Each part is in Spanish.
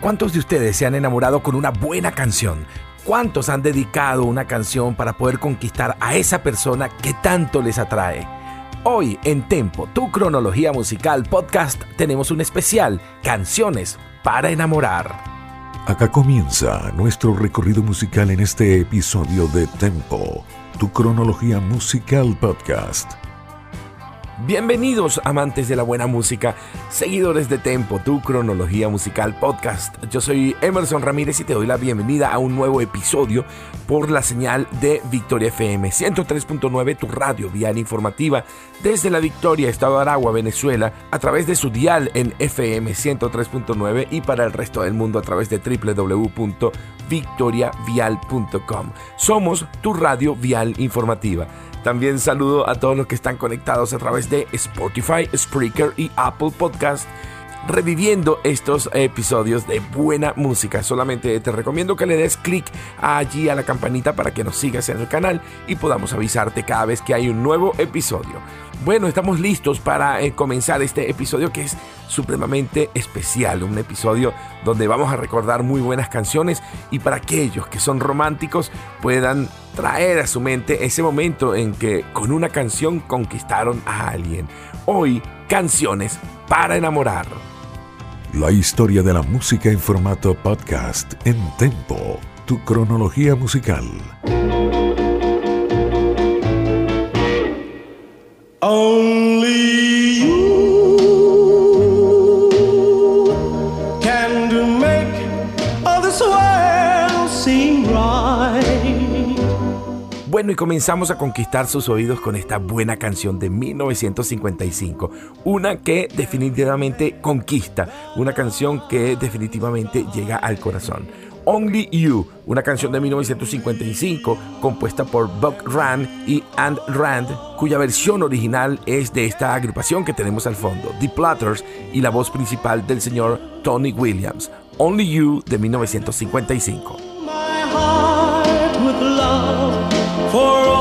¿Cuántos de ustedes se han enamorado con una buena canción? ¿Cuántos han dedicado una canción para poder conquistar a esa persona que tanto les atrae? Hoy en Tempo, tu cronología musical podcast, tenemos un especial, Canciones para enamorar. Acá comienza nuestro recorrido musical en este episodio de Tempo, tu cronología musical podcast. Bienvenidos amantes de la buena música, seguidores de Tempo, tu cronología musical podcast. Yo soy Emerson Ramírez y te doy la bienvenida a un nuevo episodio por la señal de Victoria FM 103.9, tu radio vial informativa desde la Victoria, Estado de Aragua, Venezuela, a través de su dial en FM 103.9 y para el resto del mundo a través de www.victoriavial.com. Somos tu radio vial informativa. También saludo a todos los que están conectados a través de Spotify, Spreaker y Apple Podcast reviviendo estos episodios de buena música. Solamente te recomiendo que le des clic allí a la campanita para que nos sigas en el canal y podamos avisarte cada vez que hay un nuevo episodio. Bueno, estamos listos para eh, comenzar este episodio que es supremamente especial, un episodio donde vamos a recordar muy buenas canciones y para aquellos que son románticos puedan traer a su mente ese momento en que con una canción conquistaron a alguien. Hoy, canciones para enamorar. La historia de la música en formato podcast en Tempo, tu cronología musical. Bueno, y comenzamos a conquistar sus oídos con esta buena canción de 1955. Una que definitivamente conquista, una canción que definitivamente llega al corazón. Only You, una canción de 1955 compuesta por Buck Rand y And Rand, cuya versión original es de esta agrupación que tenemos al fondo, The Platters, y la voz principal del señor Tony Williams. Only You de 1955. For only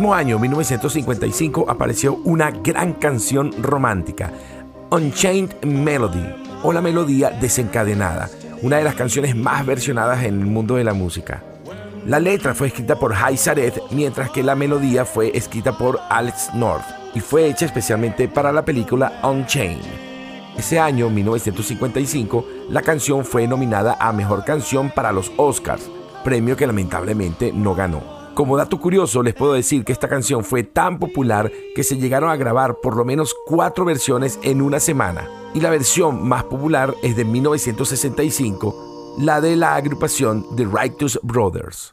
mismo año, 1955, apareció una gran canción romántica, Unchained Melody, o la melodía desencadenada, una de las canciones más versionadas en el mundo de la música. La letra fue escrita por High Saret, mientras que la melodía fue escrita por Alex North y fue hecha especialmente para la película Unchained. Ese año, 1955, la canción fue nominada a Mejor Canción para los Oscars, premio que lamentablemente no ganó. Como dato curioso, les puedo decir que esta canción fue tan popular que se llegaron a grabar por lo menos cuatro versiones en una semana. Y la versión más popular es de 1965, la de la agrupación The Righteous Brothers.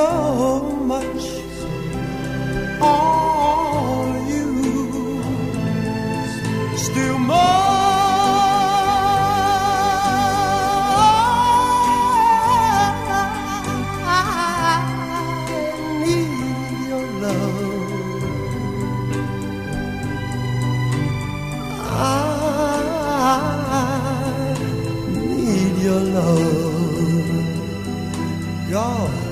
so much on you. Still more. your love, God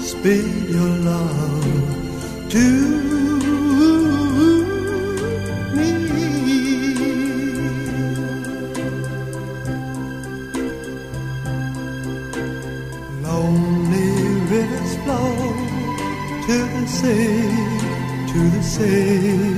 speak your love to me. Lonely rivers flow to the sea, to the sea,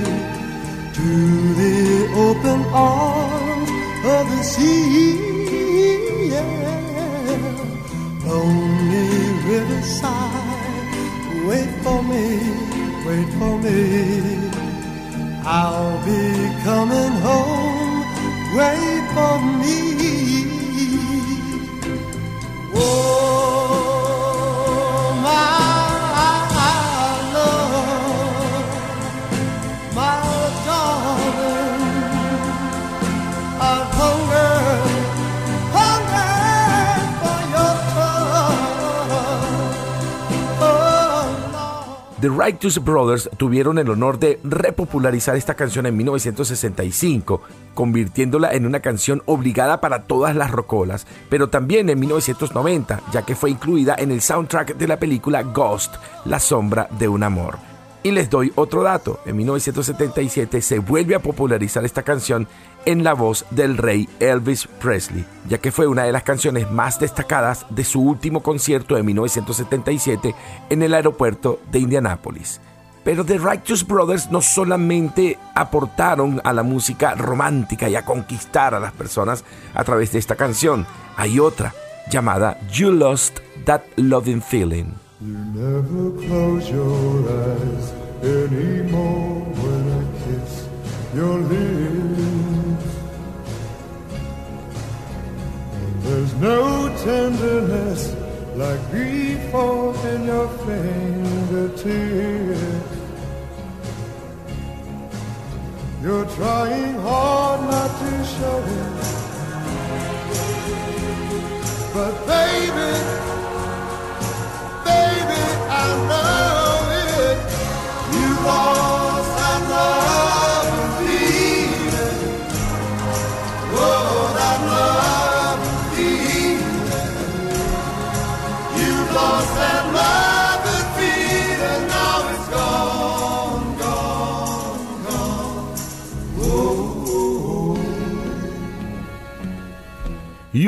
Righteous Brothers tuvieron el honor de repopularizar esta canción en 1965, convirtiéndola en una canción obligada para todas las rocolas, pero también en 1990, ya que fue incluida en el soundtrack de la película Ghost, La sombra de un amor. Y les doy otro dato, en 1977 se vuelve a popularizar esta canción en la voz del rey Elvis Presley, ya que fue una de las canciones más destacadas de su último concierto de 1977 en el aeropuerto de Indianápolis. Pero The Righteous Brothers no solamente aportaron a la música romántica y a conquistar a las personas a través de esta canción, hay otra llamada You Lost That Loving Feeling. You never close your eyes anymore when I your lips. There's no tenderness like before in your fingertips. You're trying hard not to show it. But baby, baby, I know it. You lost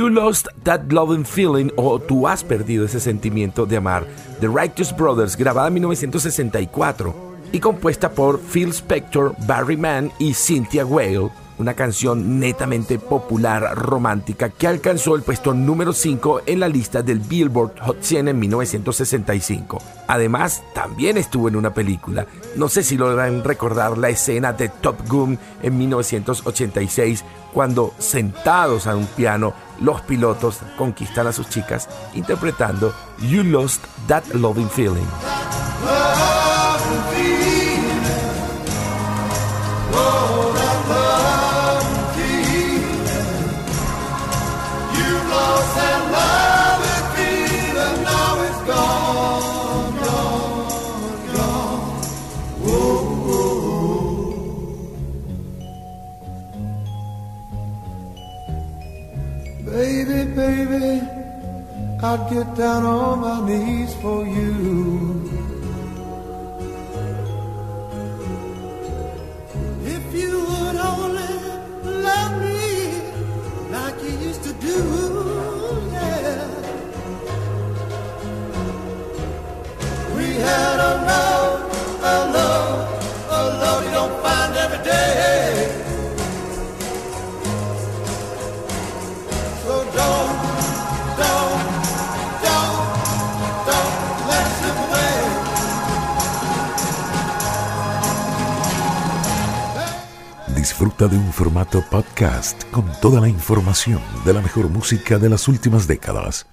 You Lost That Loving Feeling o Tú has perdido ese sentimiento de amar. The Righteous Brothers, grabada en 1964 y compuesta por Phil Spector, Barry Mann y Cynthia Whale, una canción netamente popular romántica que alcanzó el puesto número 5 en la lista del Billboard Hot 100 en 1965. Además, también estuvo en una película. No sé si logran recordar la escena de Top Gun en 1986 cuando sentados a un piano los pilotos conquistan a sus chicas interpretando You Lost That Loving Feeling. Down on my knees for you. De un formato podcast con toda la información de la mejor música de las últimas décadas.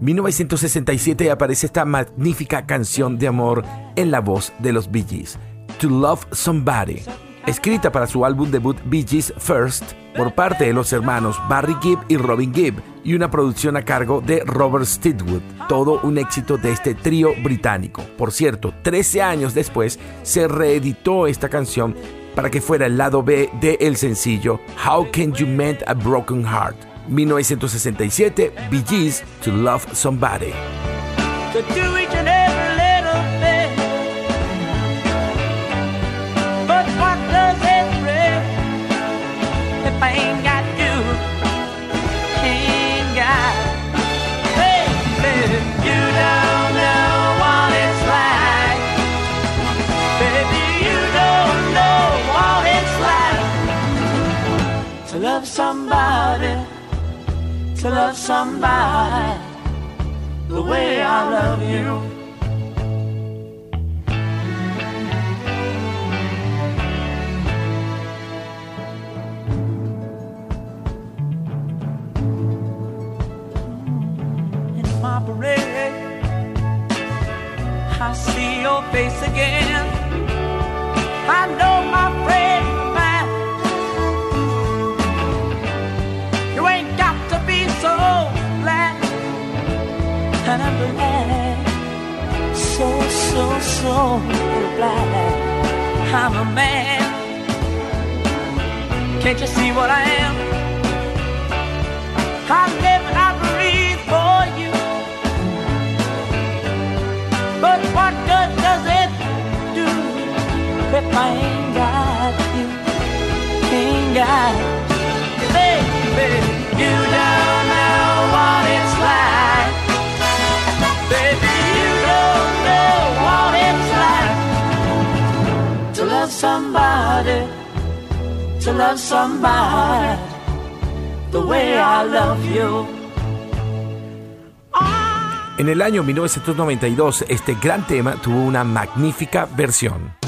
1967 aparece esta magnífica canción de amor en la voz de los Bee Gees, To Love Somebody, escrita para su álbum debut Bee First por parte de los hermanos Barry Gibb y Robin Gibb y una producción a cargo de Robert Stidwood, todo un éxito de este trío británico. Por cierto, 13 años después se reeditó esta canción para que fuera el lado B del el sencillo How Can You Mend a Broken Heart. 1967, Bee To Love Somebody. Somebody, to love somebody the way I love you. In my parade, I see your face again. I know my friend. So, so, so glad I'm a man. Can't you see what I am? I live somebody, to love somebody the way I love you. En el año 1992, este gran tema tuvo una magnífica versión.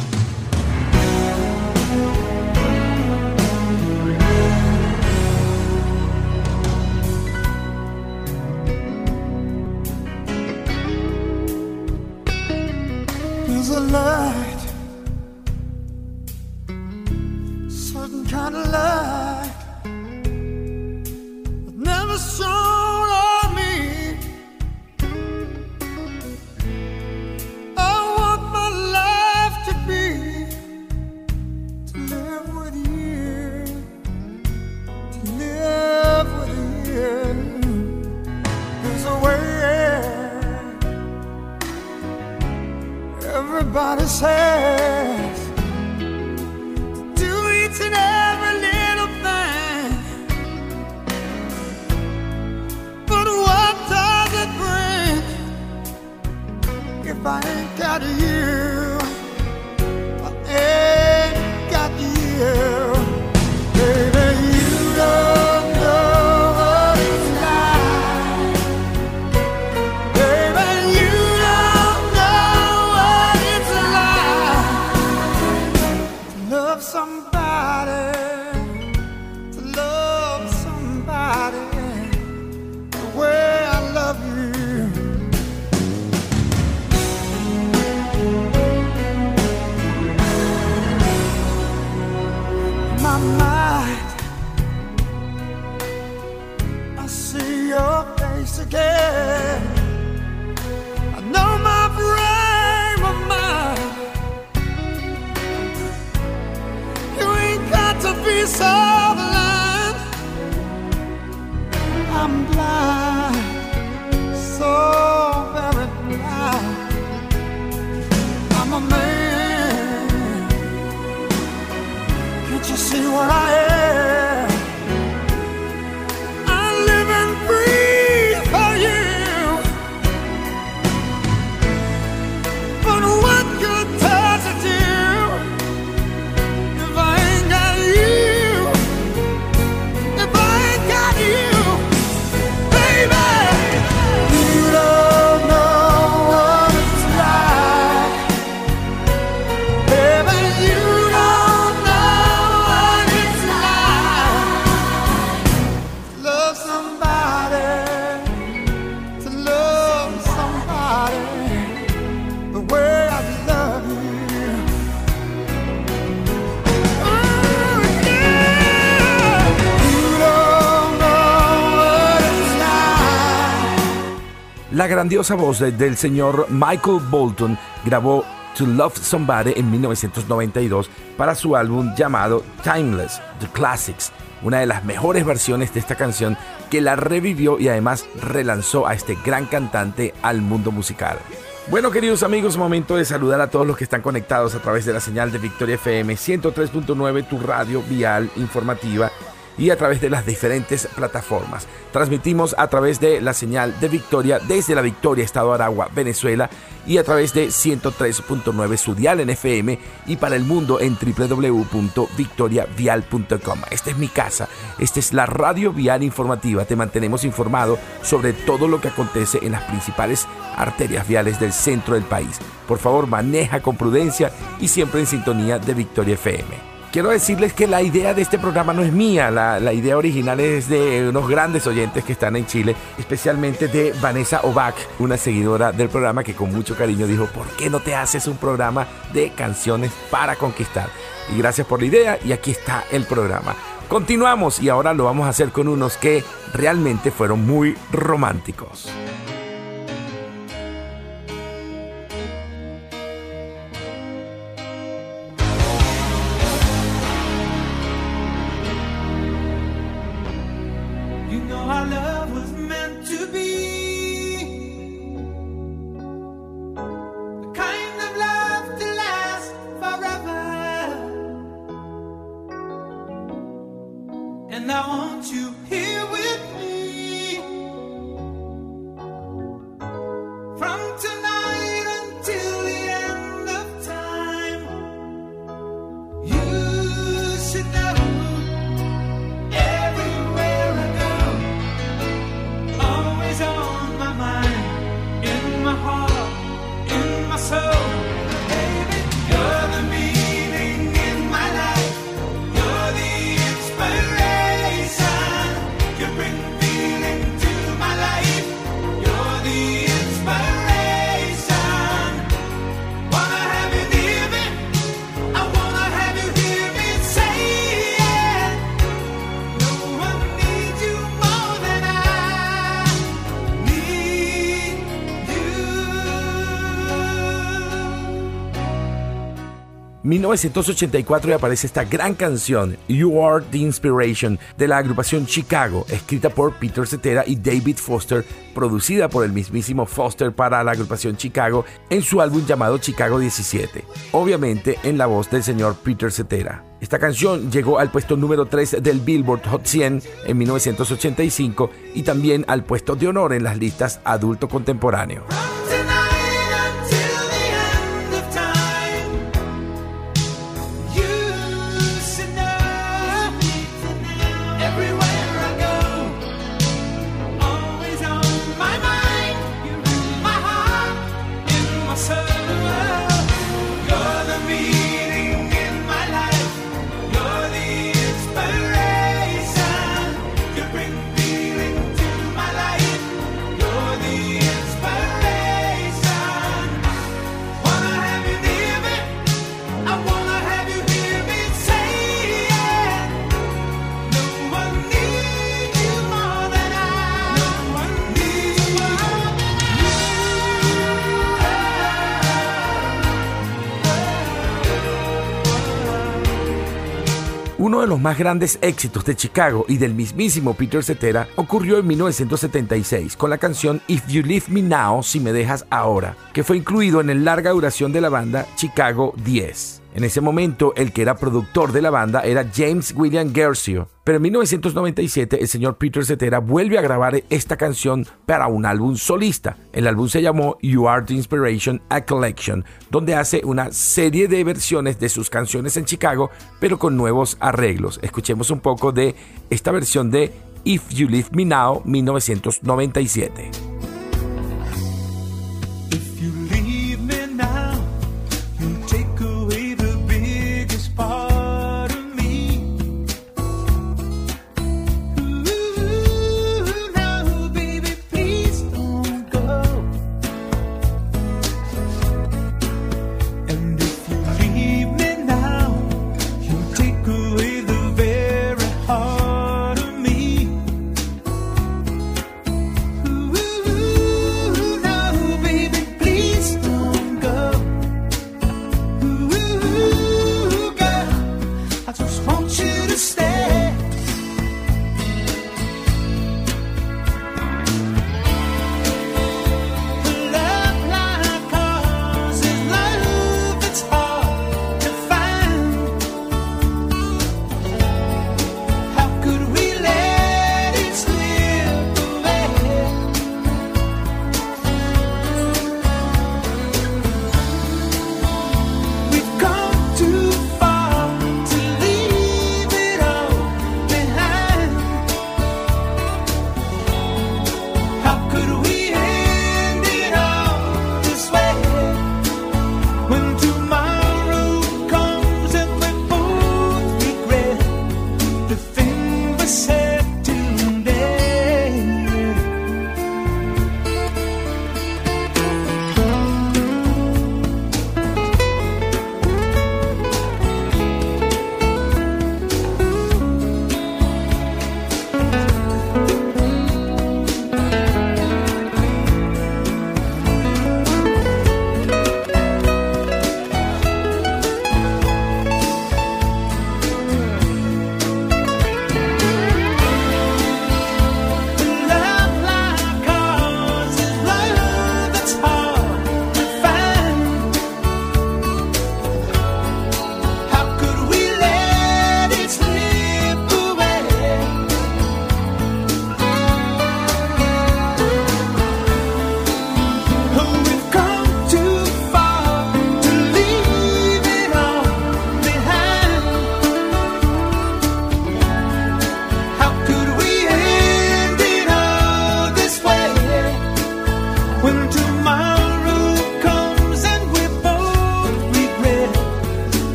La grandiosa voz del señor Michael Bolton grabó to Love Somebody en 1992 para su álbum llamado Timeless, The Classics, una de las mejores versiones de esta canción que la revivió y además relanzó a este gran cantante al mundo musical. Bueno, queridos amigos, momento de saludar a todos los que están conectados a través de la señal de Victoria FM 103.9, tu radio vial informativa y a través de las diferentes plataformas. Transmitimos a través de la señal de Victoria desde la Victoria, Estado Aragua, Venezuela y a través de 103.9 Sudial en FM y para el mundo en www.victoriavial.com. Esta es mi casa, esta es la radio vial informativa. Te mantenemos informado sobre todo lo que acontece en las principales arterias viales del centro del país. Por favor, maneja con prudencia y siempre en sintonía de Victoria FM. Quiero decirles que la idea de este programa no es mía, la, idea original es de unos grandes oyentes que están en Chile, especialmente de Vanessa Ovac, una seguidora del programa que con mucho cariño dijo, ¿por qué no te haces un programa de canciones para conquistar? Y gracias por la idea y aquí está el programa. Continuamos y ahora lo vamos a hacer con unos que realmente fueron muy románticos. ...1984 y aparece esta gran canción, You Are the Inspiration, de la agrupación Chicago, escrita por Peter Cetera y David Foster, producida por el mismísimo Foster para la agrupación Chicago en su álbum llamado Chicago 17, obviamente en la voz del señor Peter Cetera. Esta canción llegó al puesto número 3 del Billboard Hot 100 en 1985 y también al puesto de honor en las listas adulto contemporáneo. De los más grandes éxitos de Chicago y del mismísimo Peter Cetera ocurrió en 1976 con la canción If You Leave Me Now, Si Me Dejas Ahora, que fue incluido en el larga duración de la banda Chicago 10. En ese momento, el que era productor de la banda era James William Gersio. Pero en 1997, el señor Peter Cetera vuelve a grabar esta canción para un álbum solista. El álbum se llamó You Are the Inspiration, A Collection, donde hace una serie de versiones de sus canciones en Chicago, pero con nuevos arreglos. Escuchemos un poco de esta versión de If You Leave Me Now, 1997.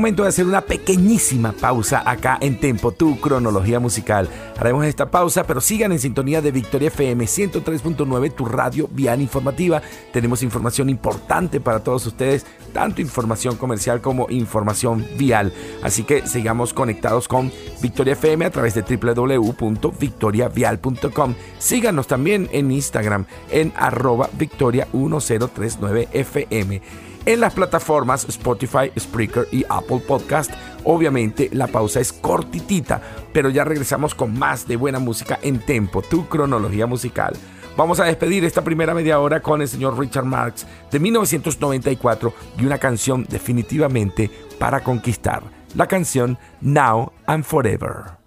Momento de hacer una pequeñísima pausa acá en Tempo, tu cronología musical. Haremos esta pausa, pero sigan en sintonía de Victoria FM 103.9, tu radio vial informativa. Tenemos información importante para todos ustedes, tanto información comercial como información vial. Así que sigamos conectados con Victoria FM a través de www.victoriavial.com. Síganos también en Instagram en arroba victoria 1039 FM en las plataformas Spotify, Spreaker y Apple Podcast. Obviamente la pausa es cortitita, pero ya regresamos con más de buena música en tempo, tu cronología musical. Vamos a despedir esta primera media hora con el señor Richard Marx de 1994 y una canción definitivamente para conquistar, la canción Now and Forever.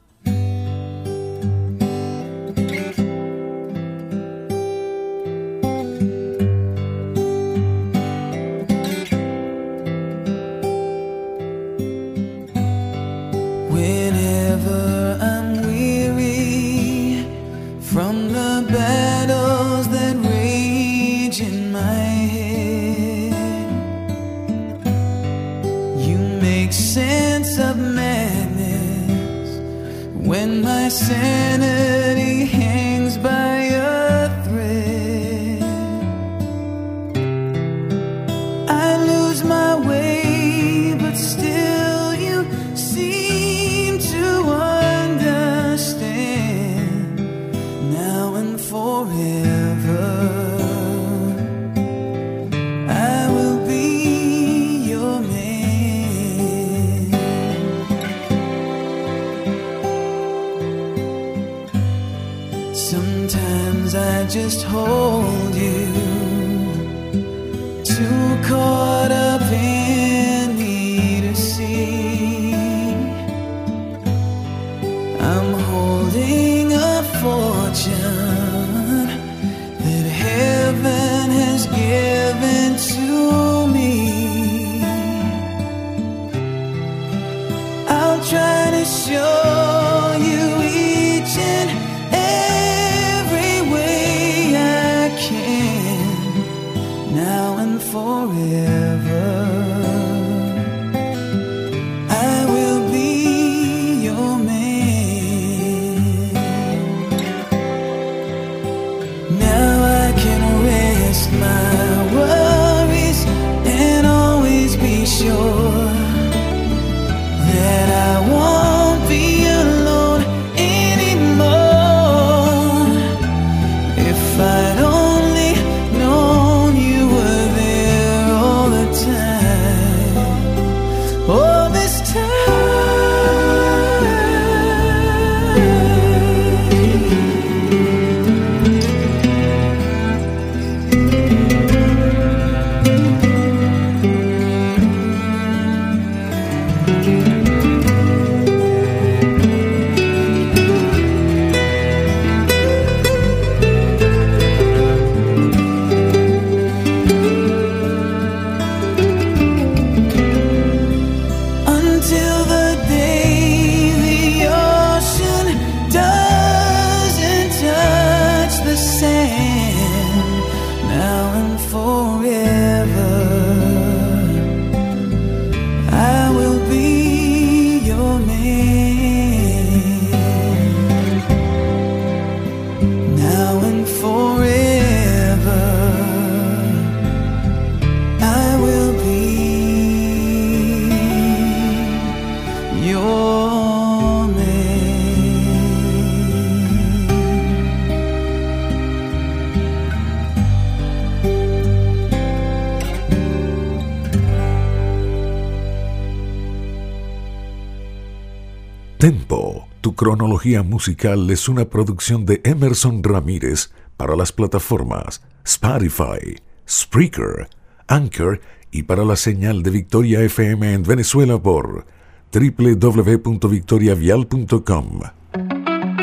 Cronología musical es una producción de Emerson Ramírez para las plataformas Spotify, Spreaker, Anchor y para la señal de Victoria FM en Venezuela por www.victoriavial.com.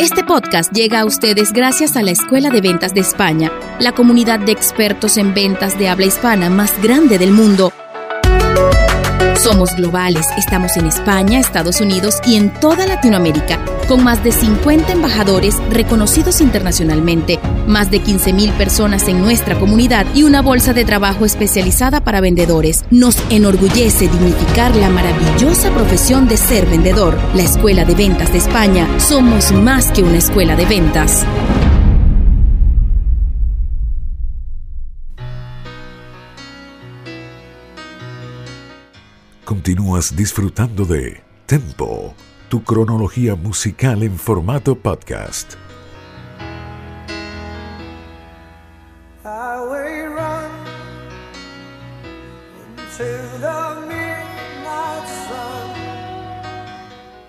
Este podcast llega a ustedes gracias a la Escuela de Ventas de España, la comunidad de expertos en ventas de habla hispana más grande del mundo Somos globales, estamos en España, Estados Unidos y en toda Latinoamérica, con más de 50 embajadores reconocidos internacionalmente, más de 15.000 personas en nuestra comunidad y una bolsa de trabajo especializada para vendedores. Nos enorgullece dignificar la maravillosa profesión de ser vendedor. La Escuela de Ventas de España somos más que una escuela de ventas. Continúas disfrutando de Tempo, tu cronología musical en formato podcast.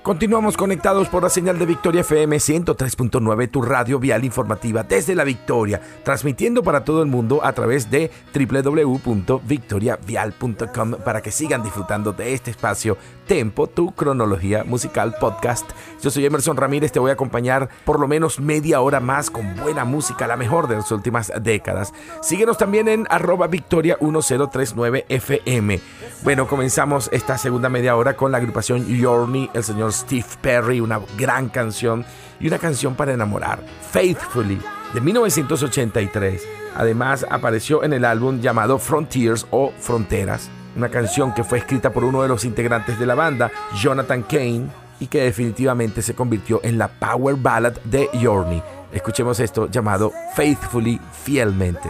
Continuamos conectados por la señal de Victoria FM 103.9, tu radio vial informativa desde la Victoria, transmitiendo para todo el mundo a través de www.victoriavial.com para que sigan disfrutando de este espacio Tempo, tu cronología musical podcast. Yo soy Emerson Ramírez, te voy a acompañar por lo menos media hora más con buena música, la mejor de las últimas décadas. Síguenos también en arroba victoria 1039 FM. Bueno, comenzamos esta segunda media hora con la agrupación Journey, el señor Steve Perry, una gran canción y una canción para enamorar, Faithfully, de 1983. Además, apareció en el álbum llamado Frontiers o Fronteras, una canción que fue escrita por uno de los integrantes de la banda, Jonathan Kane, y que definitivamente se convirtió en la power ballad de Journey. Escuchemos esto llamado Faithfully, fielmente.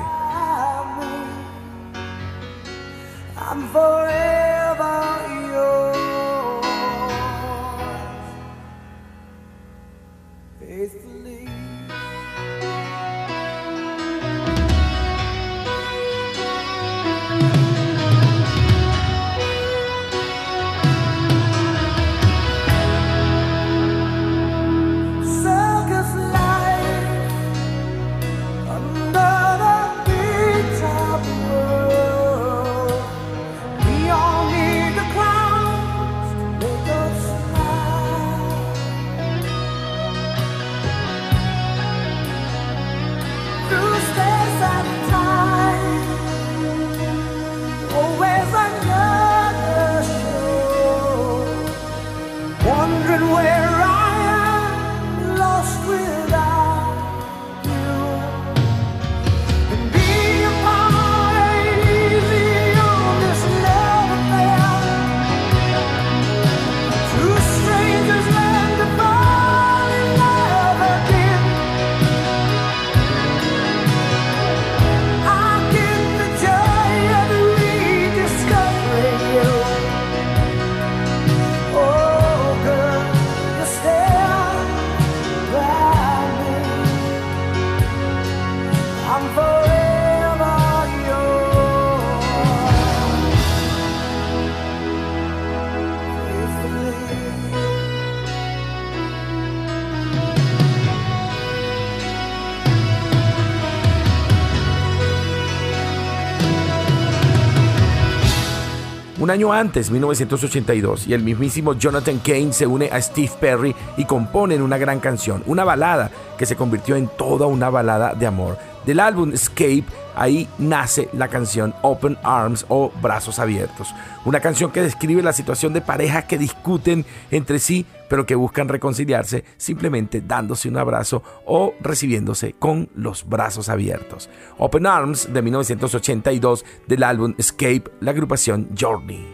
Año antes, 1982, y el mismísimo Jonathan Kane se une a Steve Perry y componen una gran canción, una balada que se convirtió en toda una balada de amor. Del álbum Escape, ahí nace la canción Open Arms o Brazos Abiertos, una canción que describe la situación de parejas que discuten entre sí, pero que buscan reconciliarse simplemente dándose un abrazo o recibiéndose con los brazos abiertos. Open Arms de 1982 del álbum Escape, la agrupación Journey.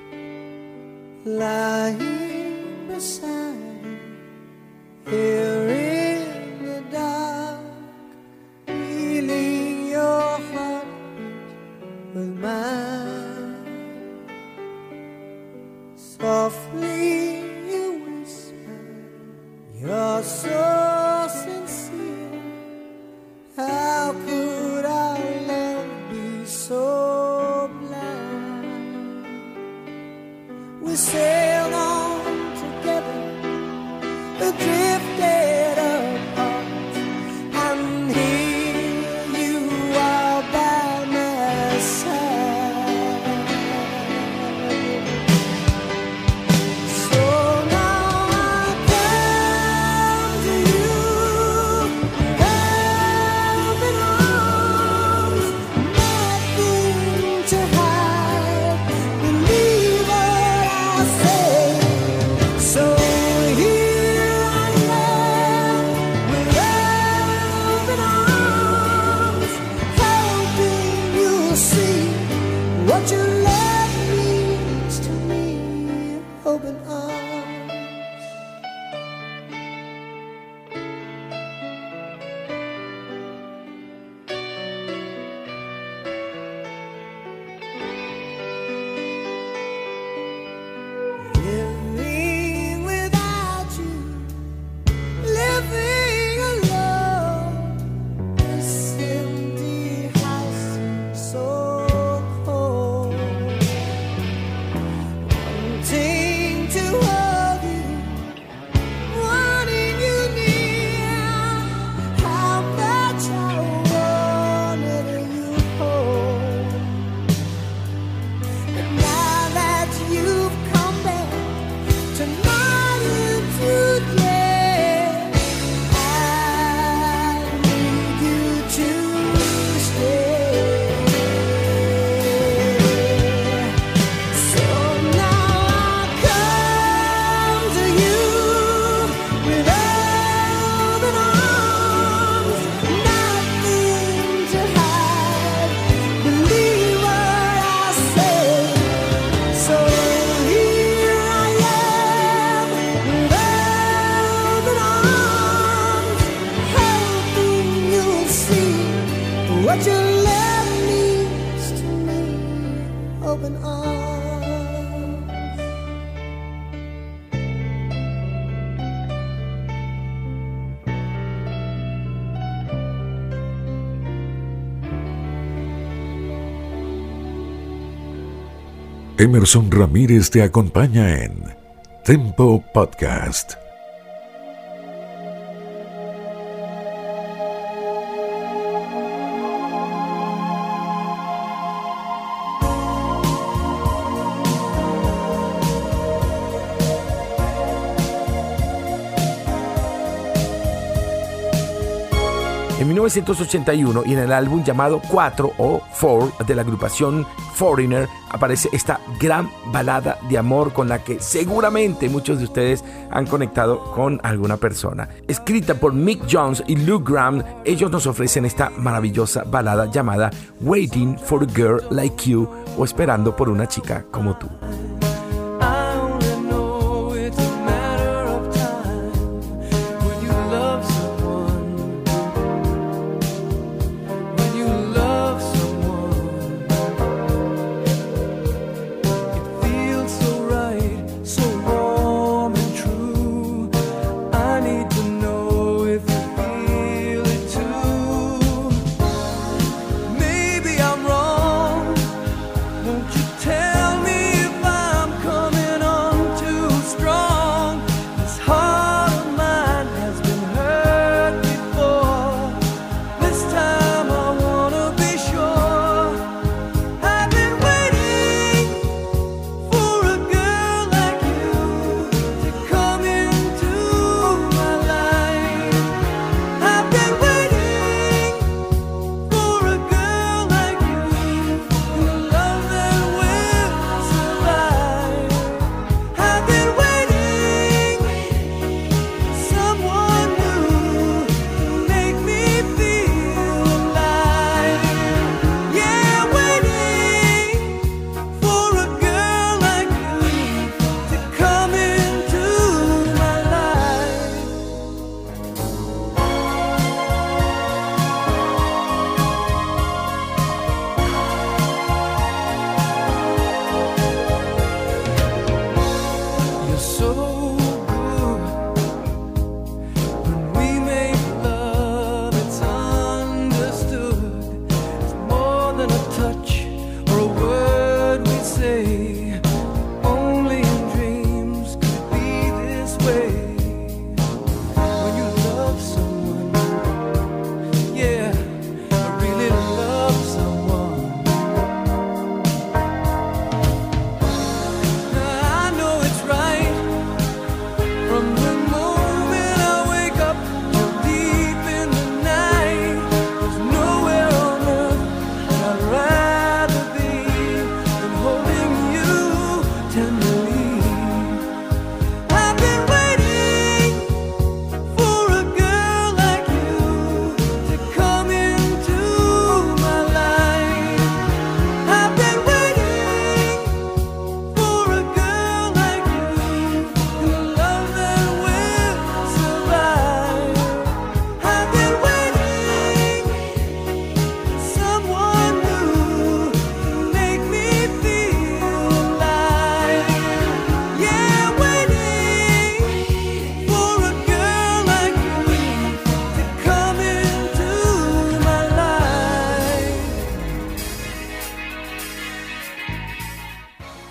Softly you whisper, you're so sincere. How could our love be so blind? We sailed on together, drifted Emerson Ramírez te acompaña en Tempo Podcast. En 1981 y en el álbum llamado 4 o 4 de la agrupación Foreigner aparece esta gran balada de amor con la que seguramente muchos de ustedes han conectado con alguna persona. Escrita por Mick Jones y Luke Graham, ellos nos ofrecen esta maravillosa balada llamada Waiting for a Girl Like You o Esperando por una chica como tú.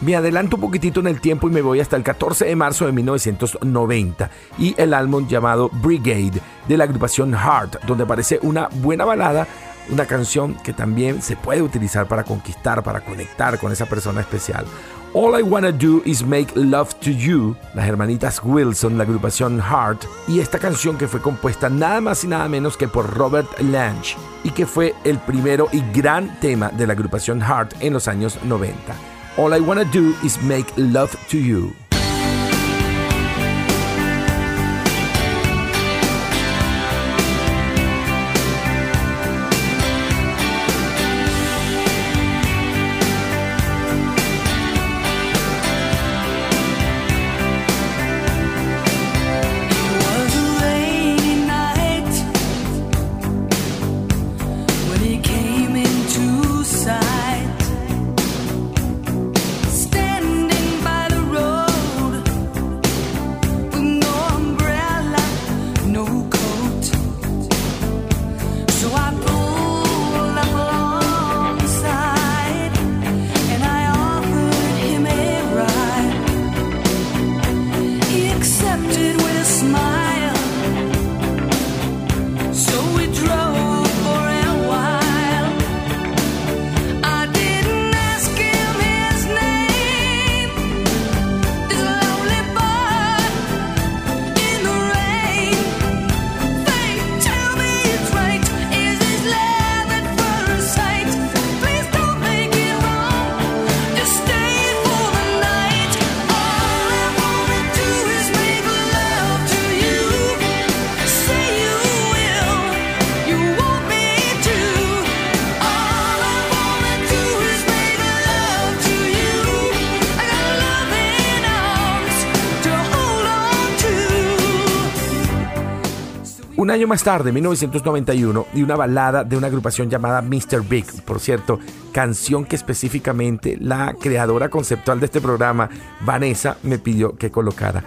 Me adelanto un poquitito en el tiempo y me voy hasta el 14 de marzo de 1990 y el álbum llamado Brigade de la agrupación Heart, donde aparece una buena balada, una canción que también se puede utilizar para conquistar, para conectar con esa persona especial. All I Wanna Do Is Make Love to You, las hermanitas Wilson, la agrupación Heart, y esta canción que fue compuesta nada más y nada menos que por Robert Lange y que fue el primero y gran tema de la agrupación Heart en los años 90. All I Wanna Do Is Make Love to You. Un año más tarde, 1991, y una balada de una agrupación llamada Mr. Big, por cierto, canción que específicamente la creadora conceptual de este programa, Vanessa, me pidió que colocara.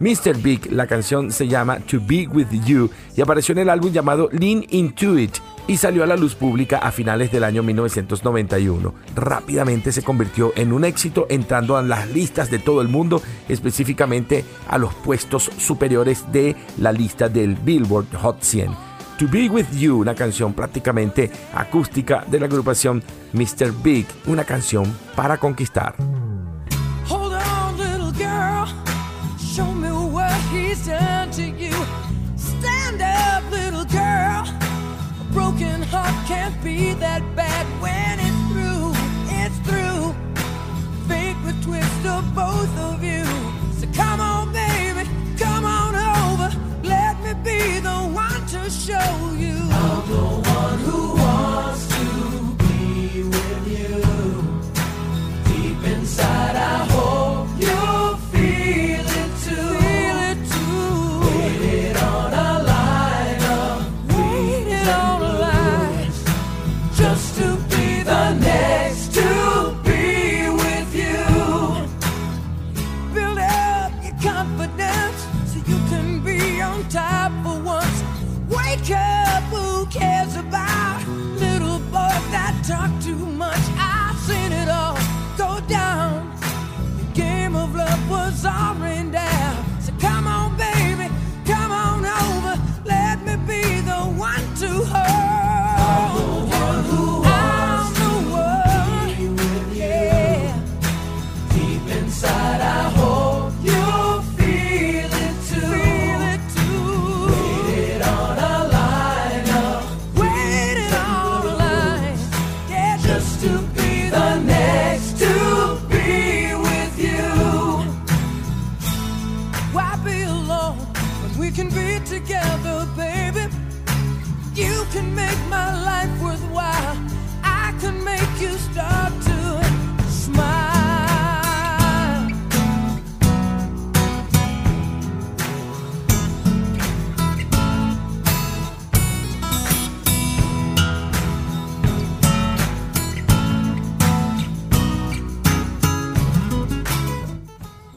Mr. Big, la canción se llama To Be With You y apareció en el álbum llamado Lean Into It y salió a la luz pública a finales del año 1991. Rápidamente se convirtió en un éxito entrando a las listas de todo el mundo, específicamente a los puestos superiores de la lista del Billboard Hot 100. To Be With You, una canción prácticamente acústica de la agrupación Mr. Big, una canción para conquistar. he's done to you. Stand up, little girl. Broken heart can't be that bad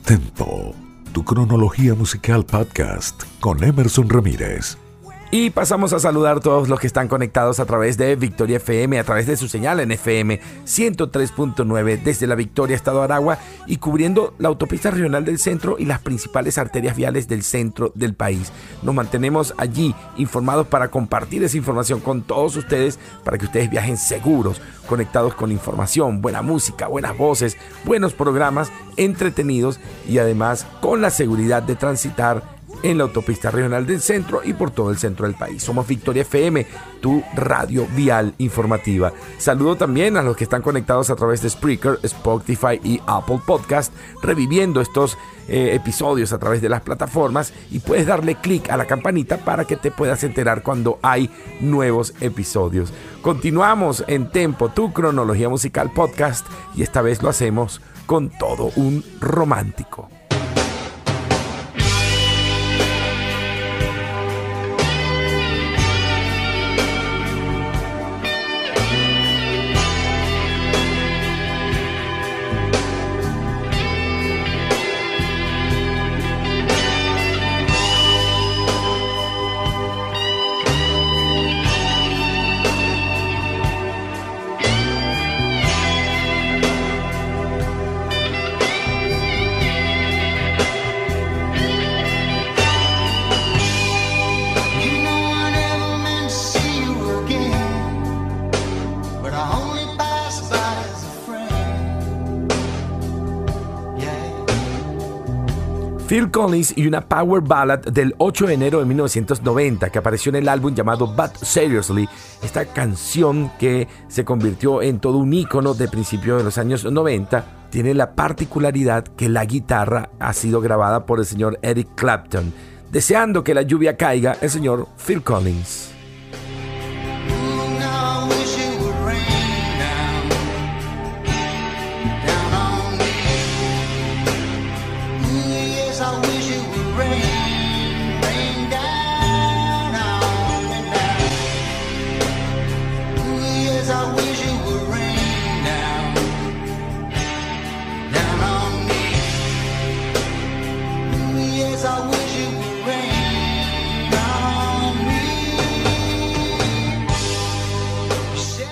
Tempo, tu cronología musical podcast con Emerson Ramírez. Y pasamos a saludar a todos los que están conectados a través de Victoria FM, a través de su señal en FM 103.9 desde la Victoria, Estado de Aragua y cubriendo la autopista regional del centro y las principales arterias viales del centro del país. Nos mantenemos allí informados para compartir esa información con todos ustedes para que ustedes viajen seguros, conectados con información, buena música, buenas voces, buenos programas, entretenidos y además con la seguridad de transitar en la autopista regional del centro y por todo el centro del país. Somos Victoria FM, tu radio vial informativa. Saludo también a los que están conectados a través de Spreaker, Spotify y Apple Podcast, reviviendo estos eh, episodios a través de las plataformas y puedes darle clic a la campanita para que te puedas enterar cuando hay nuevos episodios. Continuamos en Tempo, tu cronología musical podcast y esta vez lo hacemos con todo un romántico. Phil Collins y una power ballad del 8 de enero de 1990 que apareció en el álbum llamado But Seriously, esta canción que se convirtió en todo un ícono de principios de los años 90, tiene la particularidad que la guitarra ha sido grabada por el señor Eric Clapton, deseando que la lluvia caiga el señor Phil Collins.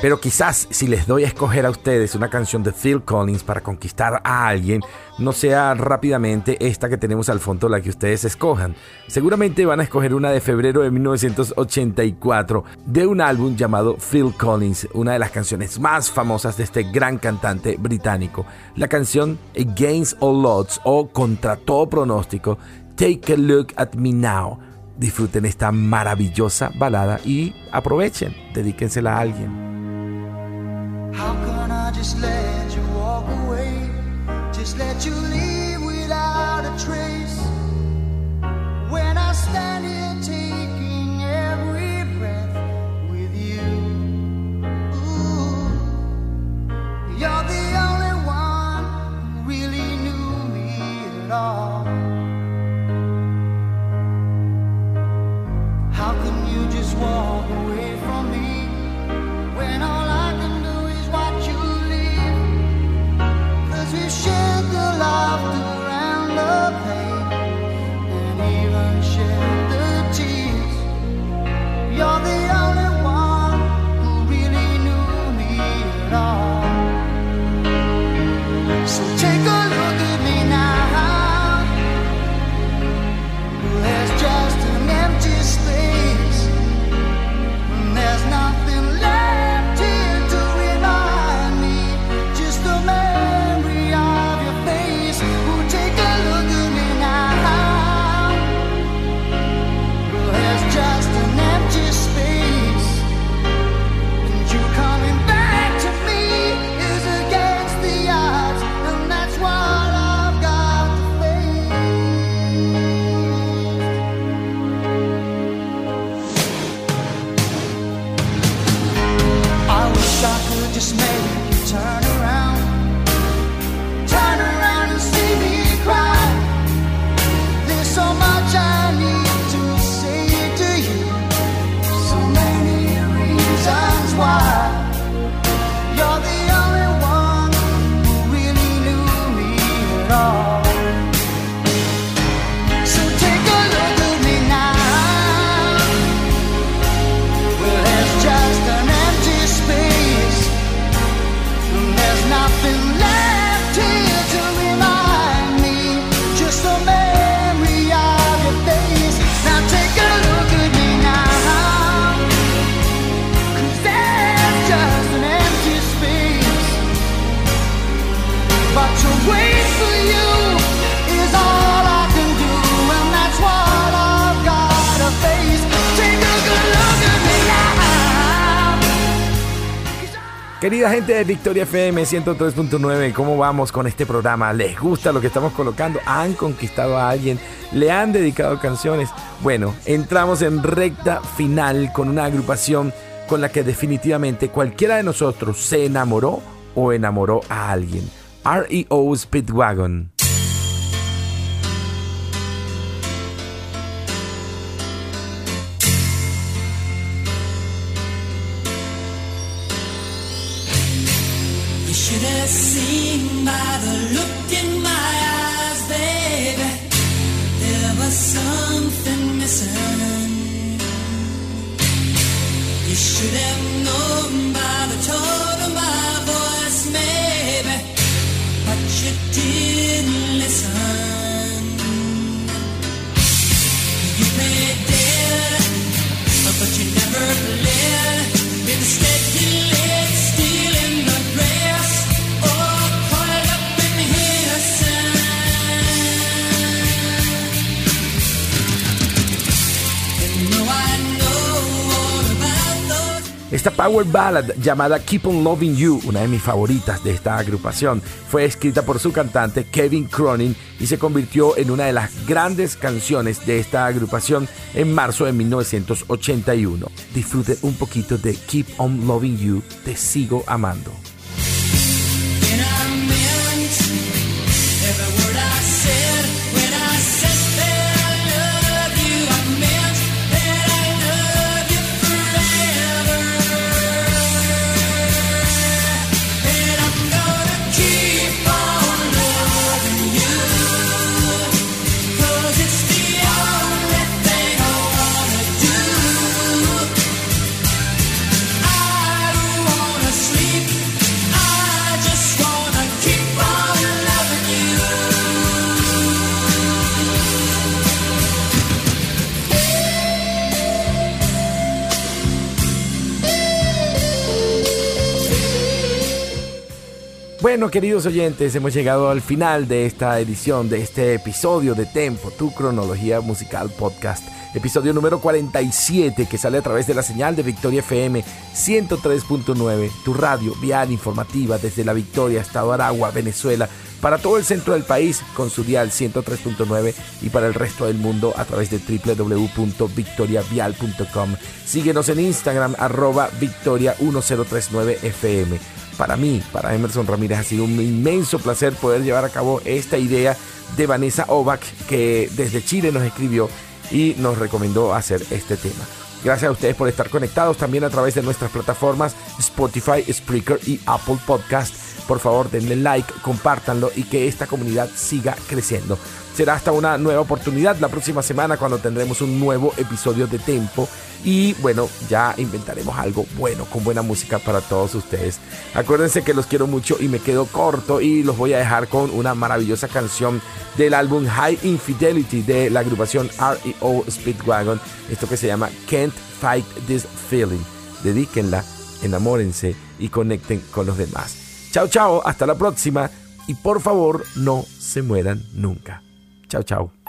Pero quizás si les doy a escoger a ustedes una canción de Phil Collins para conquistar a alguien, no sea rápidamente esta que tenemos al fondo la que ustedes escojan. Seguramente van a escoger una de febrero de 1984 de un álbum llamado Phil Collins, una de las canciones más famosas de este gran cantante británico. La canción Against All Odds o Contra todo pronóstico, Take a Look at Me Now. Disfruten esta maravillosa balada y aprovechen, dedíquensela a alguien. How can I just let you walk away? Just let you leave without a trace. When I stand here taking every breath with you. Ooh, you're the only one who really knew me at all. Querida gente de Victoria FM 103.9, ¿cómo vamos con este programa? ¿Les gusta lo que estamos colocando? ¿Han conquistado a alguien? ¿Le han dedicado canciones? Bueno, entramos en recta final con una agrupación con la que definitivamente cualquiera de nosotros se enamoró o enamoró a alguien. REO Speedwagon. By the tone my voice, maybe. But you didn't listen. You played dead, but you never bled. Instead, Esta power ballad llamada Keep on Loving You, una de mis favoritas de esta agrupación, fue escrita por su cantante Kevin Cronin y se convirtió en una de las grandes canciones de esta agrupación en marzo de 1981. Disfrute un poquito de Keep on Loving You, Te sigo amando. Bueno, queridos oyentes, hemos llegado al final de esta edición, de este episodio de Tempo, tu cronología musical podcast. Episodio número 47 que sale a través de la señal de Victoria FM 103.9, tu radio vial informativa desde la Victoria, Estado Aragua, Venezuela, para todo el centro del país con su dial 103.9 y para el resto del mundo a través de www.victoriavial.com. Síguenos en Instagram arroba victoria1039fm. Para mí, para Emerson Ramírez, ha sido un inmenso placer poder llevar a cabo esta idea de Vanessa Ovac, que desde Chile nos escribió y nos recomendó hacer este tema. Gracias a ustedes por estar conectados también a través de nuestras plataformas Spotify, Spreaker y Apple Podcast. Por favor, denle like, compártanlo y que esta comunidad siga creciendo. Será hasta una nueva oportunidad la próxima semana cuando tendremos un nuevo episodio de Tempo. Y bueno, ya inventaremos algo bueno, con buena música para todos ustedes. Acuérdense que los quiero mucho y me quedo corto y los voy a dejar con una maravillosa canción del álbum High Infidelity de la agrupación REO Speedwagon. Esto que se llama Can't Fight This Feeling. Dedíquenla, enamórense y conecten con los demás. Chao, chao, hasta la próxima y por favor no se mueran nunca. Chao, chao.